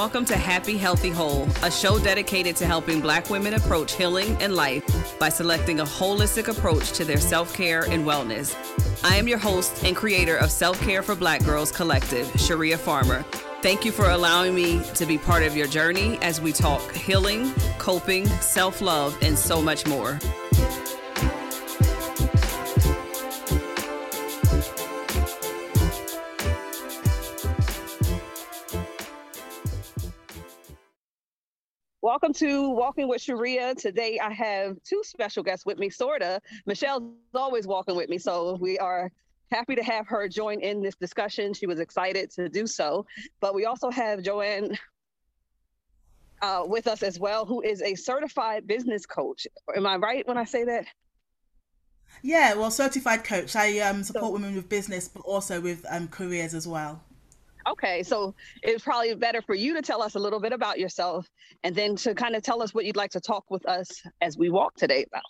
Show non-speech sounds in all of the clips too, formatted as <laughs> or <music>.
welcome to Happy Healthy Whole, a show dedicated to helping Black women approach healing and life by selecting a holistic approach to their self care and wellness. I am your host and creator of Self Care for Black Girls Collective, Sharea Farmer. Thank you for allowing me to be part of your journey as we talk healing, coping, self love, and so much more. Welcome to Walking with Sharea. Today I have two special guests with me, sorta. Michelle's always walking with me, so we are happy to have her join in this discussion. She was excited to do so. But we also have Joanne uh, with us as well, who is a certified business coach. Am I right when I say that? Yeah, well, certified coach. I um, support so, women with business, but also with um, careers as well. Okay, so it's probably better for you to tell us a little bit about yourself and then to kind of tell us what you'd like to talk with us as we walk today about.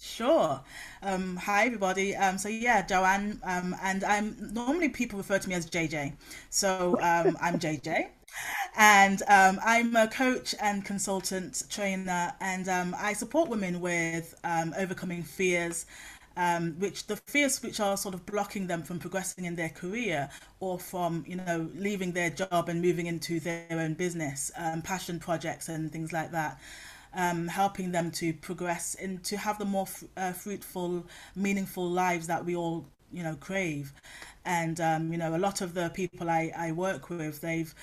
Sure. Um, hi, everybody. Um, so yeah, Joanne, um, and I'm normally people refer to me as JJ. So um, I'm <laughs> JJ, and um, I'm a coach and consultant trainer, and um, I support women with um, overcoming fears um, which the fears which are sort of blocking them from progressing in their career or from you know leaving their job and moving into their own business, um, passion projects and things like that. Um, helping them to progress and to have the more f- uh, fruitful, meaningful lives that we all you know crave. And um, you know, a lot of the people I, I work with, they've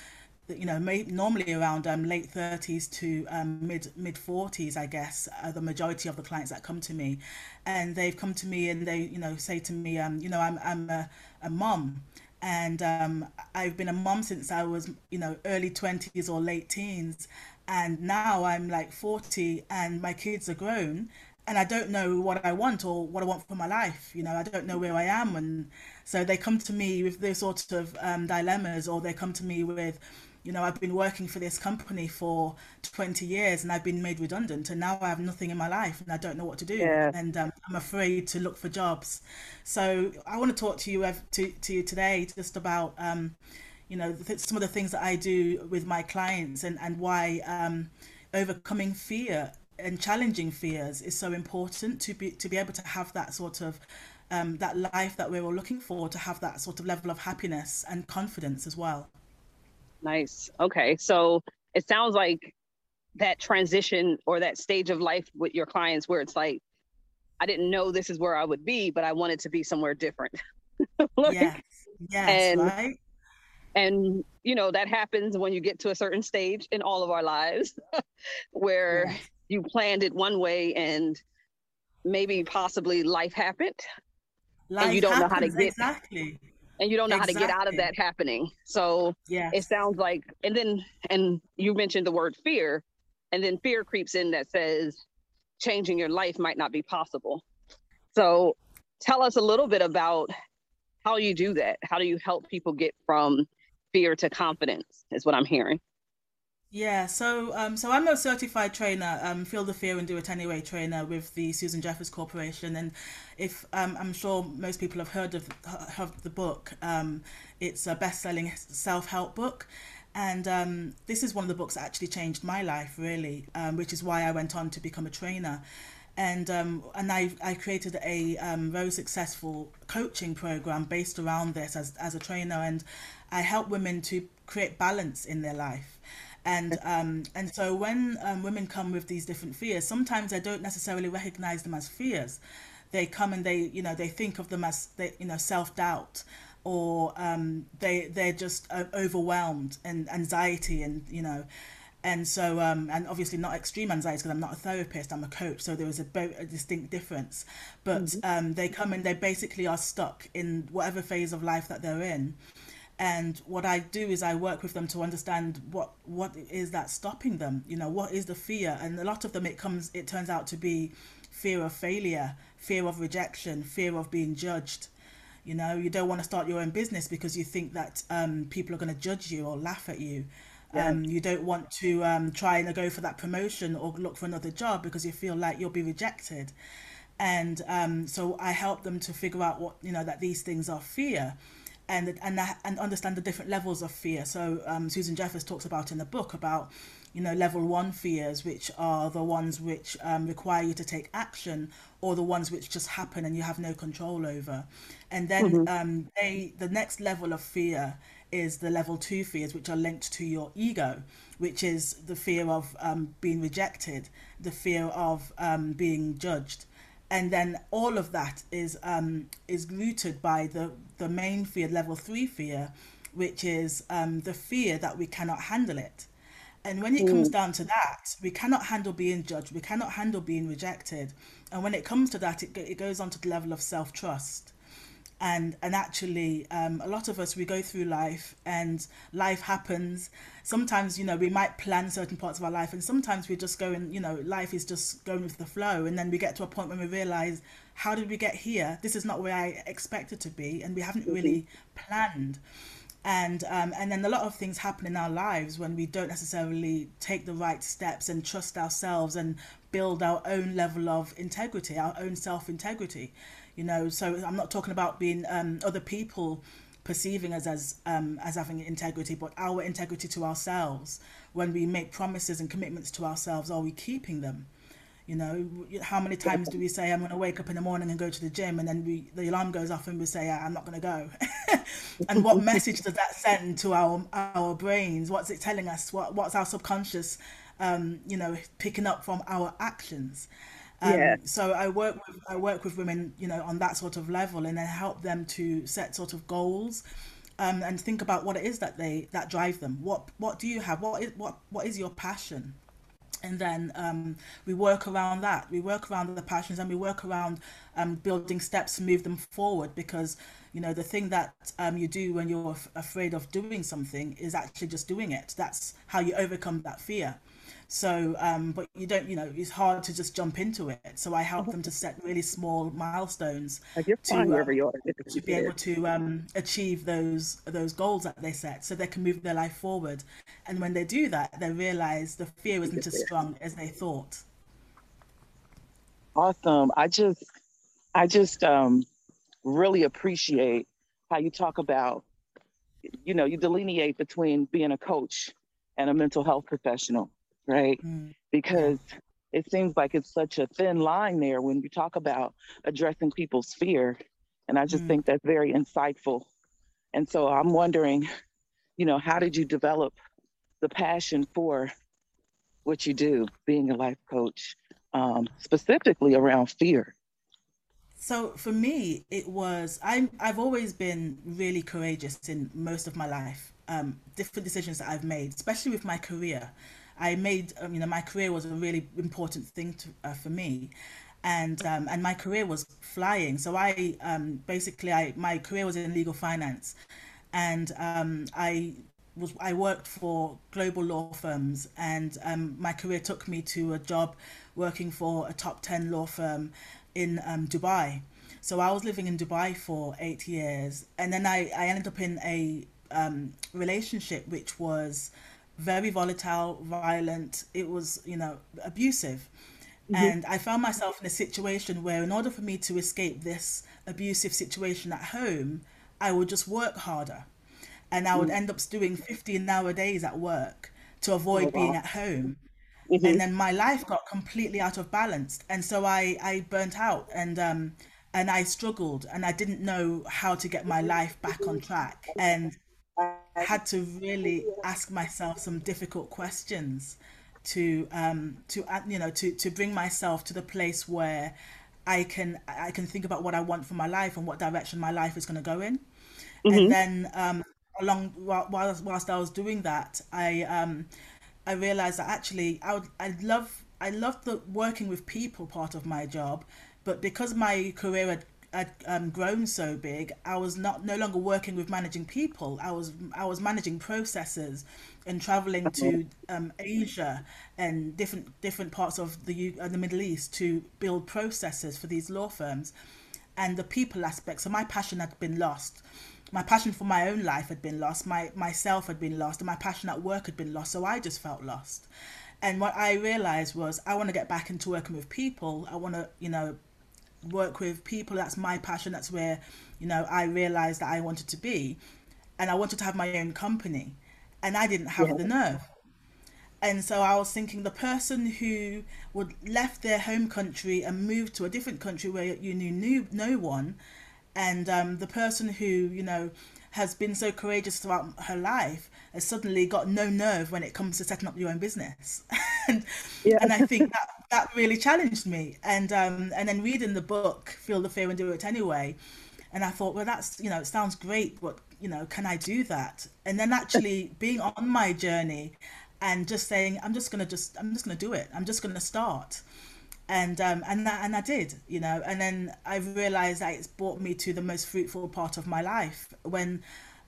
you know, may, normally around um, late 30s to um, mid mid 40s, I guess, are the majority of the clients that come to me, and they've come to me and they, you know, say to me, um, you know, I'm I'm a, a mom, and um, I've been a mom since I was, you know, early 20s or late teens, and now I'm like 40 and my kids are grown, and I don't know what I want or what I want for my life. You know, I don't know where I am, and so they come to me with those sort of um, dilemmas, or they come to me with you know, I've been working for this company for 20 years and I've been made redundant and now I have nothing in my life and I don't know what to do. Yeah. And um, I'm afraid to look for jobs. So I want to talk to you to, to you today just about, um, you know, some of the things that I do with my clients and, and why um, overcoming fear and challenging fears is so important to be to be able to have that sort of um, that life that we're all looking for to have that sort of level of happiness and confidence as well. Nice. Okay. So it sounds like that transition or that stage of life with your clients where it's like, I didn't know this is where I would be, but I wanted to be somewhere different. <laughs> like, yes. Yes. And, right. And you know that happens when you get to a certain stage in all of our lives, <laughs> where yes. you planned it one way and maybe possibly life happened, life and you don't happens, know how to get exactly and you don't know exactly. how to get out of that happening. So yeah, it sounds like, and then, and you mentioned the word fear, and then fear creeps in that says changing your life might not be possible. So tell us a little bit about how you do that. How do you help people get from fear to confidence? Is what I'm hearing. Yeah, so um, so I'm a certified trainer, um, Feel the Fear and Do It Anyway trainer with the Susan Jeffers Corporation, and if um, I'm sure most people have heard of, of the book, um, it's a best-selling self-help book, and um, this is one of the books that actually changed my life really, um, which is why I went on to become a trainer, and um, and I I created a um, very successful coaching program based around this as as a trainer, and I help women to create balance in their life and um, and so when um, women come with these different fears, sometimes I don't necessarily recognize them as fears. They come and they you know they think of them as they, you know self doubt, or um, they they're just uh, overwhelmed and anxiety and you know. And so, um, and obviously not extreme anxiety because I'm not a therapist, I'm a coach. So there was a, a distinct difference. But mm-hmm. um, they come and they basically are stuck in whatever phase of life that they're in and what I do is I work with them to understand what what is that stopping them? You know what is the fear? And a lot of them it comes it turns out to be fear of failure fear of rejection fear of being judged. You know you don't want to start your own business because you think that um, people are going to judge you or laugh at you. Yeah. um, you don't want to um, try and go for that promotion or look for another job because you feel like you'll be rejected. And um, so I help them to figure out what you know that these things are fear and and and understand the different levels of fear. So um, Susan Jeffers talks about in the book about you know level one fears, which are the ones which um, require you to take action, or the ones which just happen and you have no control over. And then mm-hmm. um, they the next level of fear is the level two fears, which are linked to your ego, which is the fear of um, being rejected, the fear of um, being judged and then all of that is um, is rooted by the the main fear, level three fear, which is um, the fear that we cannot handle it. And when it mm. comes down to that, we cannot handle being judged, we cannot handle being rejected. And when it comes to that, it, it goes on to the level of self trust and and actually um, a lot of us we go through life and life happens. Sometimes you know we might plan certain parts of our life and sometimes we're just going you know life is just going with the flow and then we get to a point when we realize how did we get here? This is not where i expected to be and we haven't mm-hmm. really planned. And um, and then a lot of things happen in our lives when we don't necessarily take the right steps and trust ourselves and build our own level of integrity our own self integrity you know so i'm not talking about being um, other people perceiving us as um, as having integrity but our integrity to ourselves. When we make promises and commitments to ourselves are we keeping them? You know how many times do we say i'm going to wake up in the morning and go to the gym and then we the alarm goes off and we say i'm not going to go. <laughs> And what message does that send to our our brains? What's it telling us? What what's our subconscious um, you know picking up from our actions um, yeah. So I work with I work with women, you know, on that sort of level, and then help them to set sort of goals, um, and think about what it is that they that drive them. What what do you have? What is what what is your passion? And then um, we work around that. We work around the passions, and we work around um, building steps to move them forward. Because you know the thing that um, you do when you're f- afraid of doing something is actually just doing it. That's how you overcome that fear. So, um, but you don't, you know, it's hard to just jump into it. So I help them to set really small milestones to, are, to be able to um, achieve those those goals that they set, so they can move their life forward. And when they do that, they realize the fear isn't as strong as they thought. Awesome. I just, I just um, really appreciate how you talk about, you know, you delineate between being a coach and a mental health professional right? Mm. Because it seems like it's such a thin line there when you talk about addressing people's fear. And I just mm. think that's very insightful. And so I'm wondering, you know, how did you develop the passion for what you do, being a life coach, um, specifically around fear? So for me, it was I I've always been really courageous in most of my life. Um, different decisions that I've made, especially with my career. I made, um, you know, my career was a really important thing to, uh, for me. And um, and my career was flying. So I um, basically I my career was in legal finance, and um, I was I worked for global law firms, and um, my career took me to a job working for a top ten law firm in um, Dubai. So I was living in Dubai for eight years, and then I, I ended up in a um, relationship which was very volatile, violent. It was, you know, abusive. Mm-hmm. And I found myself in a situation where, in order for me to escape this abusive situation at home, I would just work harder. And I would mm-hmm. end up doing 15 hour days at work to avoid oh, being at home. Mm-hmm. And then my life got completely out of balance. And so I, I burnt out and, um, and I struggled and I didn't know how to get my life back on track. And had to really ask myself some difficult questions to um to uh, you know to to bring myself to the place where I can I can think about what I want for my life and what direction my life is going to go in. Mm-hmm. And then um along whilst whilst I was doing that, I um I realized that actually I would I love I love the working with people part of my job, but because my career had had um, grown so big, I was not no longer working with managing people. I was I was managing processes and traveling to um, Asia and different different parts of the U- uh, the Middle East to build processes for these law firms, and the people aspect. So my passion had been lost. My passion for my own life had been lost. My myself had been lost, and my passion at work had been lost. So I just felt lost. And what I realized was I want to get back into working with people. I want to, you know, work with people. That's my passion. That's where, you know, I realized that I wanted to be. And I wanted to have my own company. And I didn't have yeah. the nerve. And so I was thinking the person who would left their home country and moved to a different country where you knew, knew no one, and um, the person who, you know, has been so courageous throughout her life has suddenly got no nerve when it comes to setting up your own business. <laughs> and, yeah. and I think that that really challenged me. And um, and then reading the book, Feel the Fear and Do It Anyway, and I thought, well, that's you know, it sounds great, but you know, can I do that? And then actually being on my journey and just saying, I'm just gonna just I'm just gonna do it. I'm just gonna start and um, and that, and I did, you know, and then I realized that it's brought me to the most fruitful part of my life when,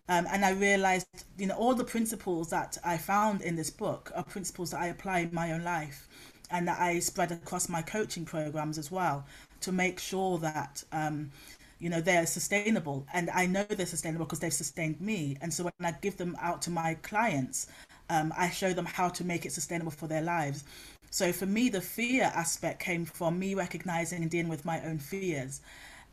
um, and I realized, you know, all the principles that I found in this book are principles that I apply in my own life, and that I spread across my coaching programs as well to make sure that. Um, you know they're sustainable and i know they're sustainable because they've sustained me and so when i give them out to my clients um, i show them how to make it sustainable for their lives so for me, the fear aspect came from me recognizing and dealing with my own fears.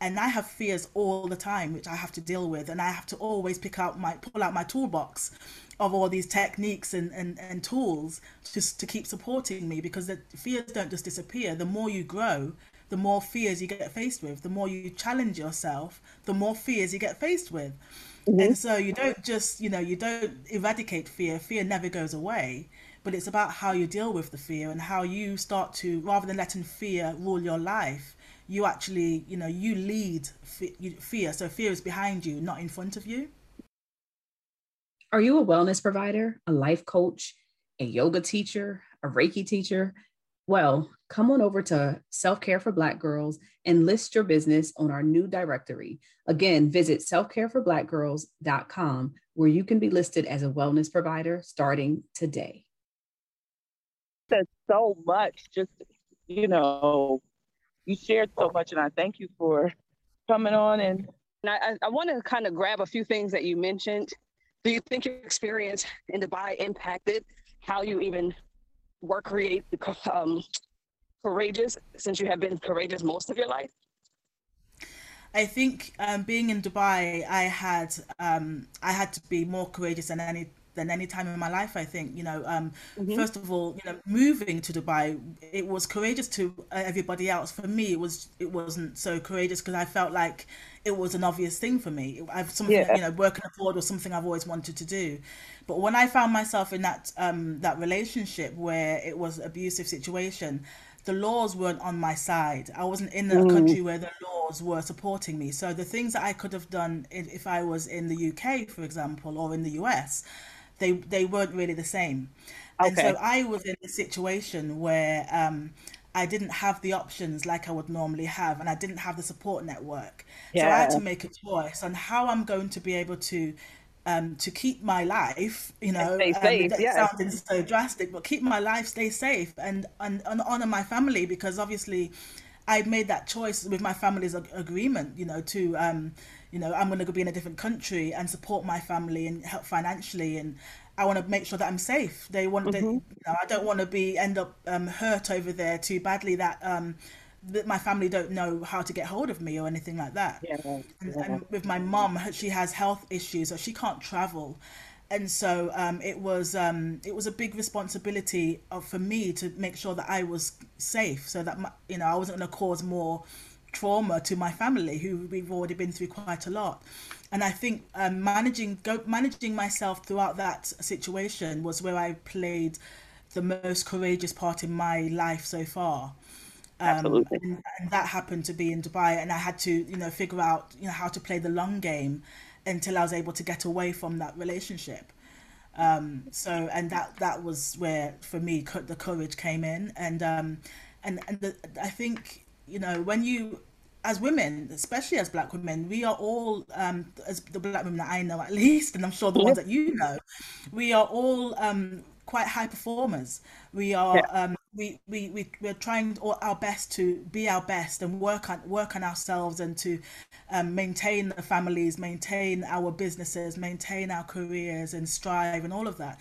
And I have fears all the time, which I have to deal with. And I have to always pick out my, pull out my toolbox of all these techniques and, and, and tools just to keep supporting me because the fears don't just disappear. The more you grow, the more fears you get faced with. The more you challenge yourself, the more fears you get faced with. Mm-hmm. And so you don't just, you know, you don't eradicate fear. Fear never goes away but it's about how you deal with the fear and how you start to rather than letting fear rule your life you actually you know you lead fear so fear is behind you not in front of you are you a wellness provider a life coach a yoga teacher a reiki teacher well come on over to self-care for black girls and list your business on our new directory again visit selfcareforblackgirls.com where you can be listed as a wellness provider starting today said so much. Just, you know, you shared so much, and I thank you for coming on. And, and I, I want to kind of grab a few things that you mentioned. Do you think your experience in Dubai impacted how you even were create, um, courageous, since you have been courageous most of your life? I think um, being in Dubai, I had um, I had to be more courageous than any than any time in my life. I think you know, um, mm-hmm. first of all, you know, moving to Dubai, it was courageous to everybody else. For me, it was it wasn't so courageous because I felt like it was an obvious thing for me. I've something yeah. you know, working abroad was something I've always wanted to do. But when I found myself in that um, that relationship where it was abusive situation, the laws weren't on my side. I wasn't in a mm. country where the laws were supporting me. So the things that I could have done if I was in the UK, for example, or in the US, they they weren't really the same. Okay. And so I was in a situation where um, I didn't have the options like I would normally have, and I didn't have the support network. Yeah. So I had to make a choice on how I'm going to be able to um, to keep my life, you know, stay safe, um, yes. sounding so drastic, but keep my life, stay safe, and, and and honor my family because obviously, I made that choice with my family's agreement, you know, to um, you know, I'm going to be in a different country and support my family and help financially and I want to make sure that I'm safe. They want, mm-hmm. you know, I don't want to be end up um, hurt over there too badly that um, that my family don't know how to get hold of me or anything like that. Yeah. And, yeah. and with my mom, she has health issues, so she can't travel, and so um, it was um, it was a big responsibility of, for me to make sure that I was safe, so that my, you know I wasn't going to cause more trauma to my family who we've already been through quite a lot. And i think um, managing go, managing myself throughout that situation was where i played the most courageous part in my life so far. Um, Absolutely. And, and, that happened to be in Dubai, and I had to, you know, figure out, you know, how to play the long game until I was able to get away from that relationship. Um, so, and that that was where, for me, the courage came in, and um, and and the, I think you know, when you, as women, especially as black women, we are all, um, as the black women that I know at <laughs> least, and I'm sure the ones that you know, we are all um, quite high performers. We are, yeah. um, we, we, we, we're trying our best to be our best and work on, work on ourselves and to um, maintain the families, maintain our businesses, maintain our careers and strive and all of that.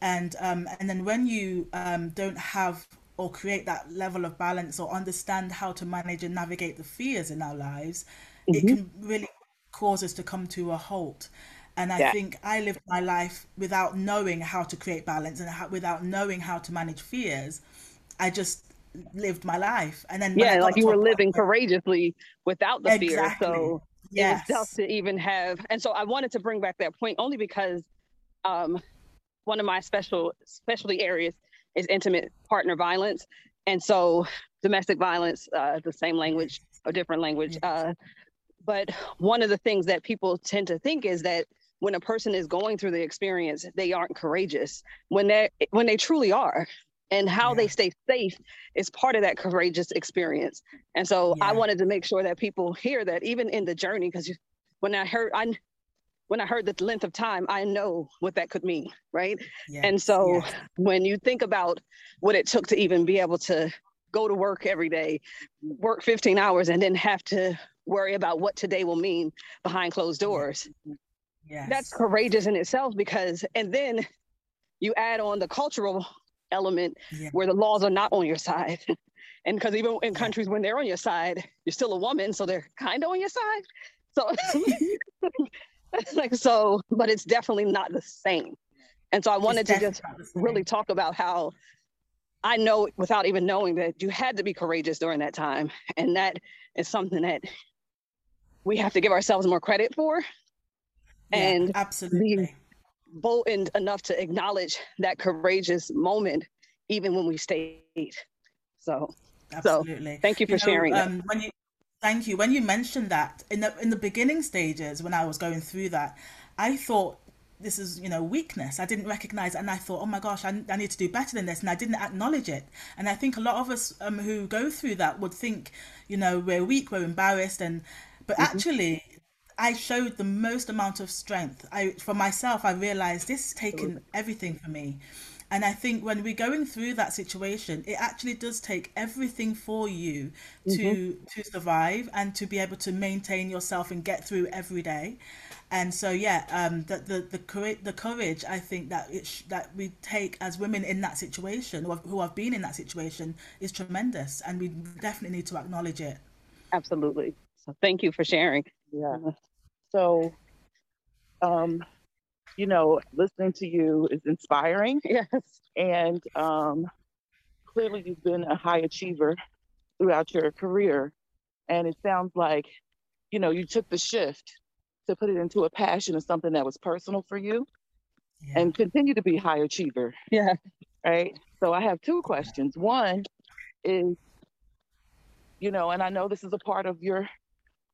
And, um, and then when you um, don't have or create that level of balance or understand how to manage and navigate the fears in our lives, mm-hmm. it can really cause us to come to a halt. And I yeah. think I lived my life without knowing how to create balance and how, without knowing how to manage fears. I just lived my life. And then yeah, like you were living courageously without the exactly. fear. So yes. tough to even have. And so I wanted to bring back that point only because um, one of my special specialty areas is intimate partner violence. And so domestic violence, uh, the same language or different language. Uh, but one of the things that people tend to think is that when a person is going through the experience, they aren't courageous when they when they truly are. And how yeah. they stay safe is part of that courageous experience. And so yeah. I wanted to make sure that people hear that even in the journey, because when I heard I when I heard the length of time, I know what that could mean, right? Yes, and so yes. when you think about what it took to even be able to go to work every day, work 15 hours, and then have to worry about what today will mean behind closed doors. Yes. That's courageous in itself because, and then you add on the cultural element yeah. where the laws are not on your side. <laughs> and because even in countries when they're on your side, you're still a woman, so they're kind of on your side. So <laughs> like so, but it's definitely not the same. And so I wanted to just really talk about how I know without even knowing that you had to be courageous during that time. And that is something that we have to give ourselves more credit for. Yeah, and absolutely bold enough to acknowledge that courageous moment, even when we stayed. So, absolutely. So thank you for you know, sharing. Um, when you Thank you. When you mentioned that in the in the beginning stages, when I was going through that, I thought this is you know weakness. I didn't recognize, it and I thought, oh my gosh, I, I need to do better than this, and I didn't acknowledge it. And I think a lot of us um, who go through that would think, you know, we're weak, we're embarrassed, and but mm-hmm. actually. I showed the most amount of strength. I, for myself, I realized this has taken everything for me. And I think when we're going through that situation, it actually does take everything for you to mm-hmm. to survive and to be able to maintain yourself and get through every day. And so, yeah, um, the the the courage, the courage I think that it sh- that we take as women in that situation or who have been in that situation is tremendous, and we definitely need to acknowledge it. Absolutely. So, thank you for sharing. Yeah. So, um, you know, listening to you is inspiring. <laughs> Yes. And um, clearly, you've been a high achiever throughout your career. And it sounds like, you know, you took the shift to put it into a passion of something that was personal for you yeah. and continue to be high achiever. Yeah. Right. So I have two questions. One is, you know, and I know this is a part of your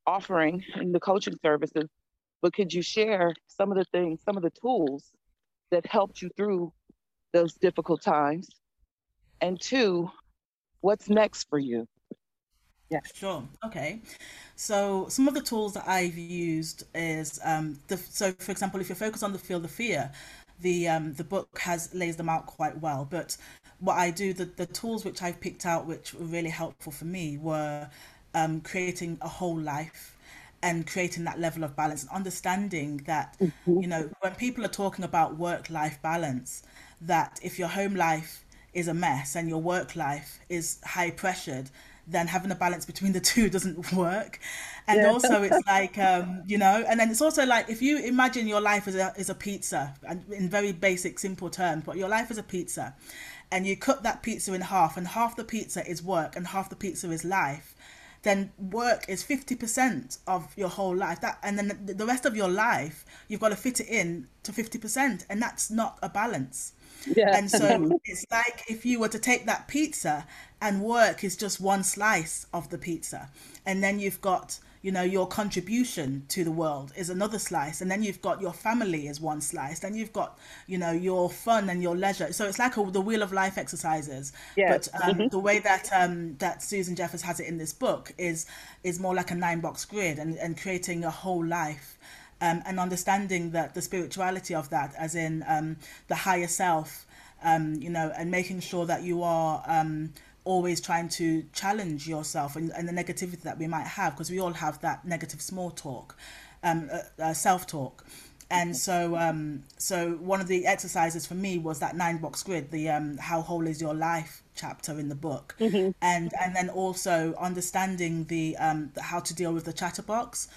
offering in the coaching services, but could you share some of the things, some of the tools that helped you through those difficult times? And two, what's next for you? Yeah, sure. Okay. So some of the tools that I've used is um, the so for example, if you're focused on the Feel the Fear, the um, the book has lays them out quite well. But what I do, the, the tools which I've picked out, which were really helpful for me, were um, creating a whole life and creating that level of balance and understanding that mm-hmm. you know when people are talking about work life balance that if your home life is a mess and your work life is high pressured then having a balance between the <laughs> two doesn't work and yeah. also it's <laughs> like um, you know and then it's also like if you imagine your life as a, as a pizza and in very basic simple terms but your life is a pizza and you cut that pizza in half and half the pizza is work and half the pizza is life then work is 50% of your whole life that and then the rest of your life you've got to fit it in to 50% and that's not a balance yeah. and so <laughs> it's like if you were to take that pizza and work is just one slice of the pizza and then you've got you know your contribution to the world is another slice and then you've got your family as one slice then you've got you know your fun and your leisure so it's like a, the wheel of life exercises yeah. but um, mm-hmm. the way that um, that susan jeffers has it in this book is is more like a nine box grid and, and creating a whole life um, and understanding that the spirituality of that as in um, the higher self um, you know and making sure that you are um, always trying to challenge yourself and, and the negativity that we might have because we all have that negative small talk um, uh, uh, self-talk. And so um, so one of the exercises for me was that nine box grid the um, how whole is your life? chapter in the book, mm-hmm. and and then also understanding the um, how to deal with the chatterbox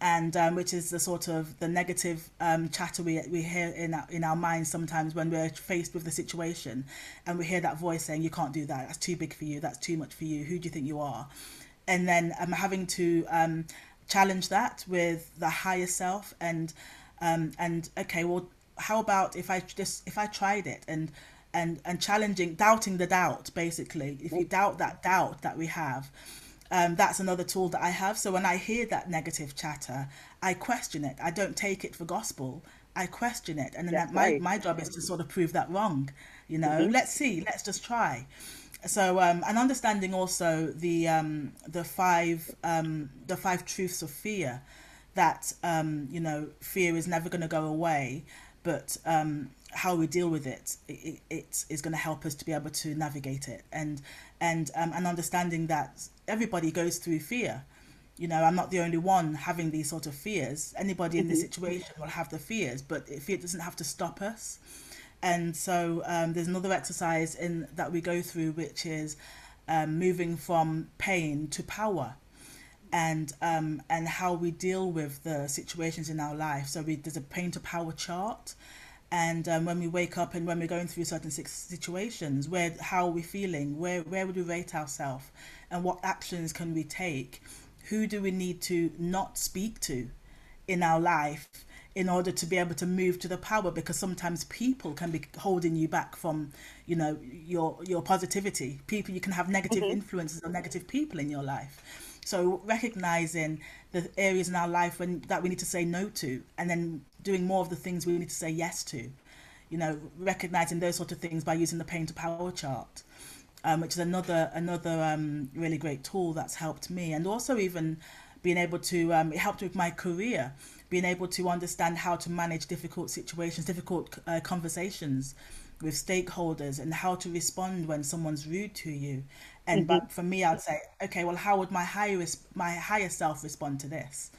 and um, which is the sort of the negative um, chatter we, we hear in our, in our minds sometimes when we're faced with the situation and we hear that voice saying you can't do that. That's too big for you. That's too much for you. Who do you think you are? And then um, having to um, challenge that with the higher self and um, and okay well how about if I just if I tried it and and and challenging doubting the doubt basically. If you doubt that doubt that we have um, that's another tool that I have. So when I hear that negative chatter, I question it. I don't take it for gospel. I question it, and then that, my right. my job is to sort of prove that wrong. You know, mm-hmm. let's see, let's just try. So um, and understanding also the um, the five um, the five truths of fear, that um, you know fear is never going to go away, but um, how we deal with it, it, it is going to help us to be able to navigate it. And and um, and understanding that everybody goes through fear. You know i'm not the only one having these sort of fears. Anybody in this mm-hmm. situation will have the fears but fear doesn't have to stop us. And so um, there's another exercise in that we go through which is um, moving from pain to power and um, and how we deal with the situations in our life. So we, there's a pain to power chart and um, when we wake up and when we're going through certain situations where how are we feeling? Where where would we rate ourselves? And what actions can we take? Who do we need to not speak to in our life in order to be able to move to the power? Because sometimes people can be holding you back from you know your your positivity. People you can have negative mm-hmm. influences or negative people in your life. So recognizing the areas in our life when that we need to say no to, and then doing more of the things we need to say yes to. You know, recognizing those sort of things by using the pain to power chart, um, which is another another um, really great tool that's helped me, and also even being able to um, it helped with my career, being able to understand how to manage difficult situations, difficult uh, conversations with stakeholders, and how to respond when someone's rude to you, and mm-hmm. but for me, I'd say, okay, well, how would my higher my higher self respond to this?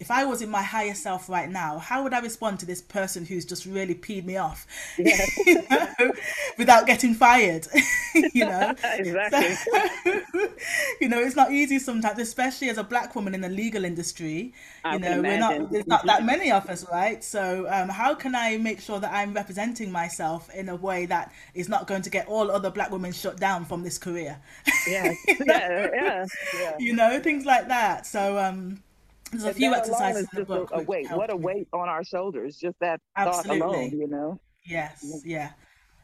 If I was in my higher self right now, how would I respond to this person who's just really peed me off, <laughs> yeah. you know, without getting fired? <laughs> you know, <laughs> exactly. So, you know, it's not easy sometimes, especially as a black woman in the legal industry. I you know, we're not there's not that many of us, right? So, um, how can I make sure that I'm representing myself in a way that is not going to get all other black women shut down from this career? Yeah, yeah, yeah, yeah. You know, things like that. So, um, there's a few exercises. Just a, a weight. What a weight on our shoulders. Just that Absolutely. thought alone. You know. Yes. Yeah.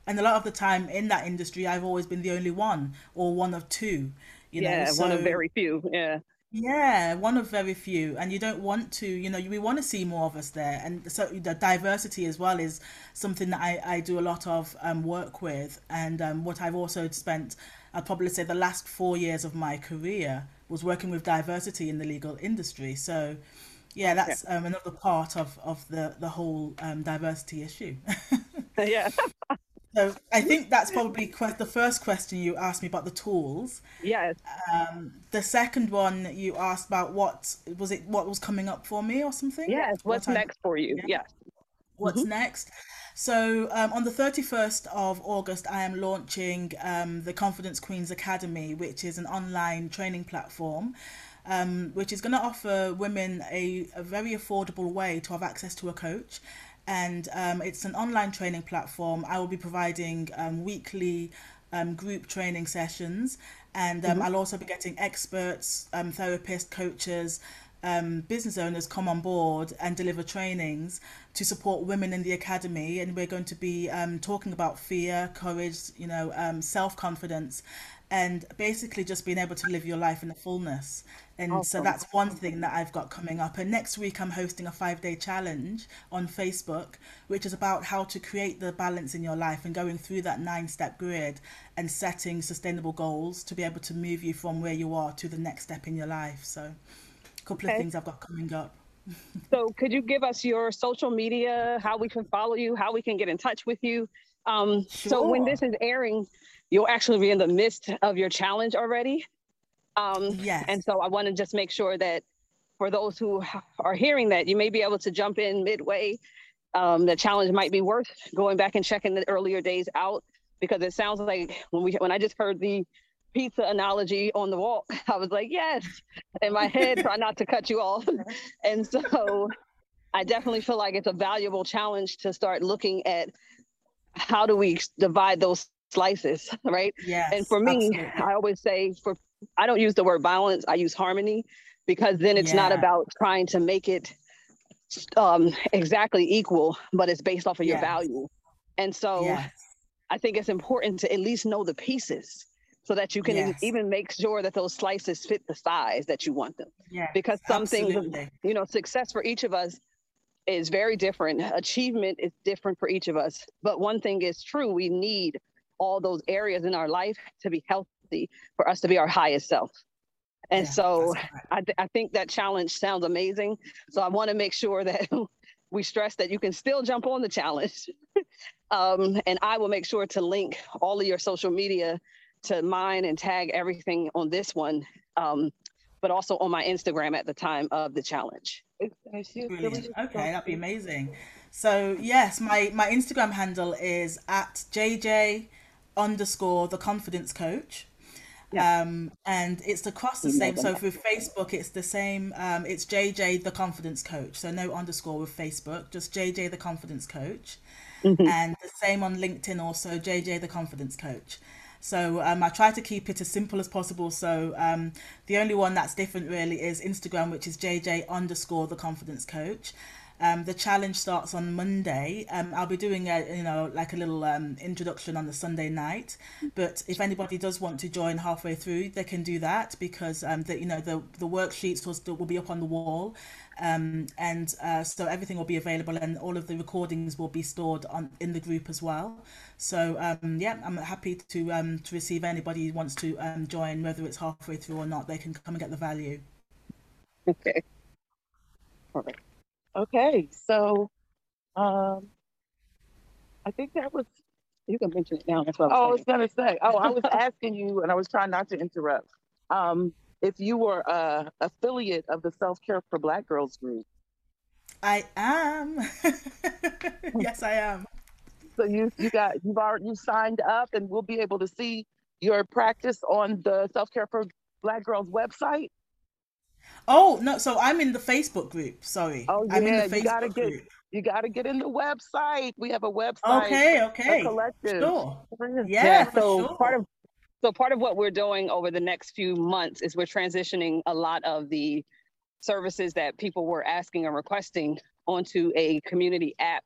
And a lot of the time in that industry, I've always been the only one or one of two. You yeah, know, so, one of very few. Yeah. Yeah, one of very few, and you don't want to, you know, we want to see more of us there, and so the diversity as well is something that I, I do a lot of um, work with, and um, what I've also spent, I'd probably say the last four years of my career was working with diversity in the legal industry. So, yeah, that's yeah. Um, another part of of the the whole um, diversity issue. <laughs> yeah. So I think that's probably que- the first question you asked me about the tools. Yes. Um, the second one you asked about what was it? What was coming up for me or something? Yes. What's what next for you? Yeah. Yes. What's mm-hmm. next? So um, on the 31st of August, I am launching um, the Confidence Queens Academy, which is an online training platform. Um, which is going to offer women a, a very affordable way to have access to a coach and um, it's an online training platform. I will be providing um, weekly um, group training sessions, and um, mm-hmm. I'll also be getting experts, um, therapists, coaches, um, business owners come on board and deliver trainings to support women in the academy. And we're going to be talking about fear, courage, you know, self confidence, and basically just being able to live your life in the fullness. And awesome. so that's one thing that I've got coming up. And next week, I'm hosting a five day challenge on Facebook, which is about how to create the balance in your life and going through that nine step grid and setting sustainable goals to be able to move you from where you are to the next step in your life. So, couple okay. of things I've got coming up. so, could you give us your social media, how we can follow you, how we can get in touch with you? Um, sure. So, when this is airing, you'll actually be in the midst of your challenge already. Um, yes. And so I want to just make sure that for those who are hearing that, you may be able to jump in midway. Um, the challenge might be worth going back and checking the earlier days out. because it sounds like when we when I just heard the pizza analogy on the walk. <laughs> I was like, yes, in my head, try not to cut you off. <laughs> And so I definitely feel like it's a valuable challenge to start looking at how do we divide those slices, <laughs> right? Yes, and for me, absolutely. I always say for I don't use the word balance, I use harmony because then it's not about trying to make it um exactly equal, but it's based off of your value. And so Yes. I think it's important to at least know the pieces so that you can Yes. even make sure that those slices fit the size that you want them. Yes. Because some things, you know, success for each of us is very different. Achievement is different for each of us. But one thing is true we need all those areas in our life to be healthy for us to be our highest self. And Yeah, so. I, th- I think that challenge sounds amazing. So I want to make sure that <laughs> we stress that you can still jump on the challenge. <laughs> um, and I will make sure to link all of your social media to mine and tag everything on this one, um, but also on my Instagram at the time of the challenge. Brilliant. Okay, that'd be amazing. So yes, my my Instagram handle is at jj underscore the confidence coach. Um, and it's across the same. So with Facebook, it's the same. Um, it's JJ the confidence coach. So no underscore with Facebook, just JJ the confidence coach. And the same on LinkedIn also, JJ the confidence coach. So um, I try to keep it as simple as possible. So um, the only one that's different really is Instagram, which is JJ underscore the confidence coach. Um, the challenge starts on Monday. Um, I'll be doing a you know like a little um, introduction on the Sunday night. But if anybody does want to join halfway through, they can do that because um, the you know the the worksheets will will be up on the wall, um, and uh, so everything will be available, and all of the recordings will be stored on in the group as well. So um, yeah, I'm happy to to receive anybody who wants to join, whether it's halfway through or not. They can come and get the value. Okay. Perfect. Okay, so um, I think that was. You can mention it now. That's what Oh, I I was was gonna say. Oh, I was <laughs> asking you, and I was trying not to interrupt. Um, if you were a affiliate of the Self Care for Black Girls group, I am. <laughs> yes, I am. so you you got you've already you signed up, and we'll be able to see your practice on the Self Care for Black Girls website. Oh no, so I'm in the Facebook group. Sorry, Oh, I'm in yeah, the you gotta Facebook get- group. You got to get in the website. We have a website. Okay, okay, collective. sure. Yeah, Yeah, so sure. part of so part of what we're doing over the next few months is we're transitioning a lot of the services that people were asking and requesting onto a community app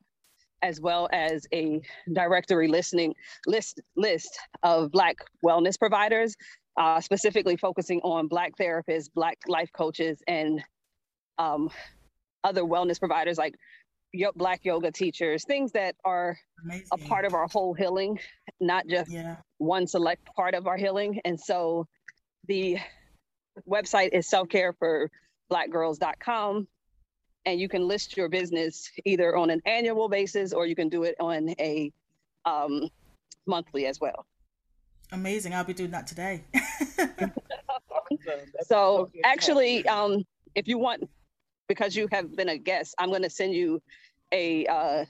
as well as a directory listening list list of black wellness providers uh, specifically focusing on black therapists black life coaches and um, other wellness providers like yo- black yoga teachers things that are Amazing. a part of our whole healing not just Yeah. one select part of our healing. And so the website is selfcareforblackgirls.com. And you can list your business either on an annual basis or you can do it on a um, monthly as well. Amazing. I'll be doing that today. <laughs> So actually, um, if you want, because you have been a guest, I'm going to send you a, uh,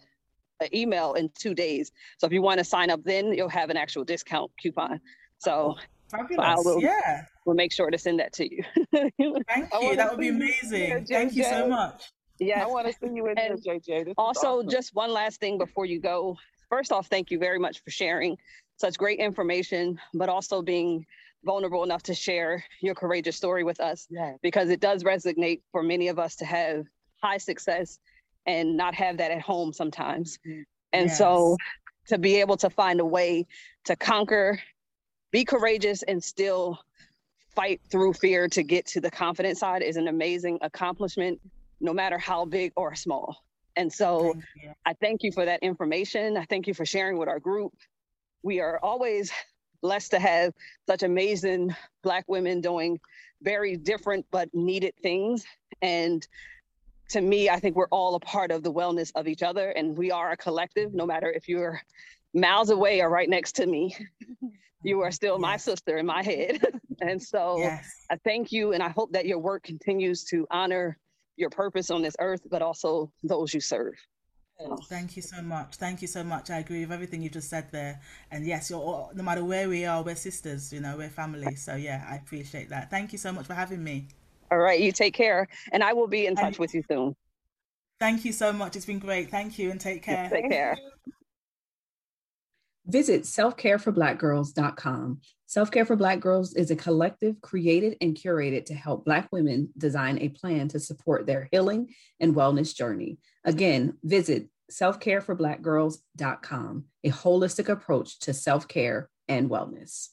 a email in two days. So if you want to sign up, then you'll have an actual discount coupon. So Fabulous. will- Yeah. we'll make sure to send that to you. <laughs> Thank you. That would be see you amazing. Thank you so much. Yeah, I want to see you in there, JJ. This Also, awesome. just one last thing before you go. First off, thank you very much for sharing such great information, but also being vulnerable enough to share your courageous story with us Yes. because it does resonate for many of us to have high success and not have that at home sometimes. Mm. And so to be able to find a way to conquer, be courageous, and still fight through fear to get to the confident side is an amazing accomplishment, no matter how big or small. And so. I thank you for that information. I thank you for sharing with our group. We are always <laughs> blessed to have such amazing Black women doing very different but needed things. And to me, I think we're all a part of the wellness of each other, and we are a collective, no matter if you're miles away or right next to me. <laughs> You are still my sister in my head. <laughs> and so Yes. I thank you, and I hope that your work continues to honor your purpose on this earth, but also those you serve. Oh. Thank you so much. Thank you so much. I agree with everything you just said there. And yes, you're all, no matter where we are, we're sisters. You know, we're family. So yeah, I appreciate that. Thank you so much for having me. All right, you take care, and I will be in touch And- with you soon. Thank you so much. It's been great. Thank you, and take care. Take care. Visit selfcareforblackgirls.com. Self Care for Black Girls is a collective created and curated to help Black women design a plan to support their healing and wellness journey. Again, visit selfcareforblackgirls.com, a holistic approach to self care and wellness.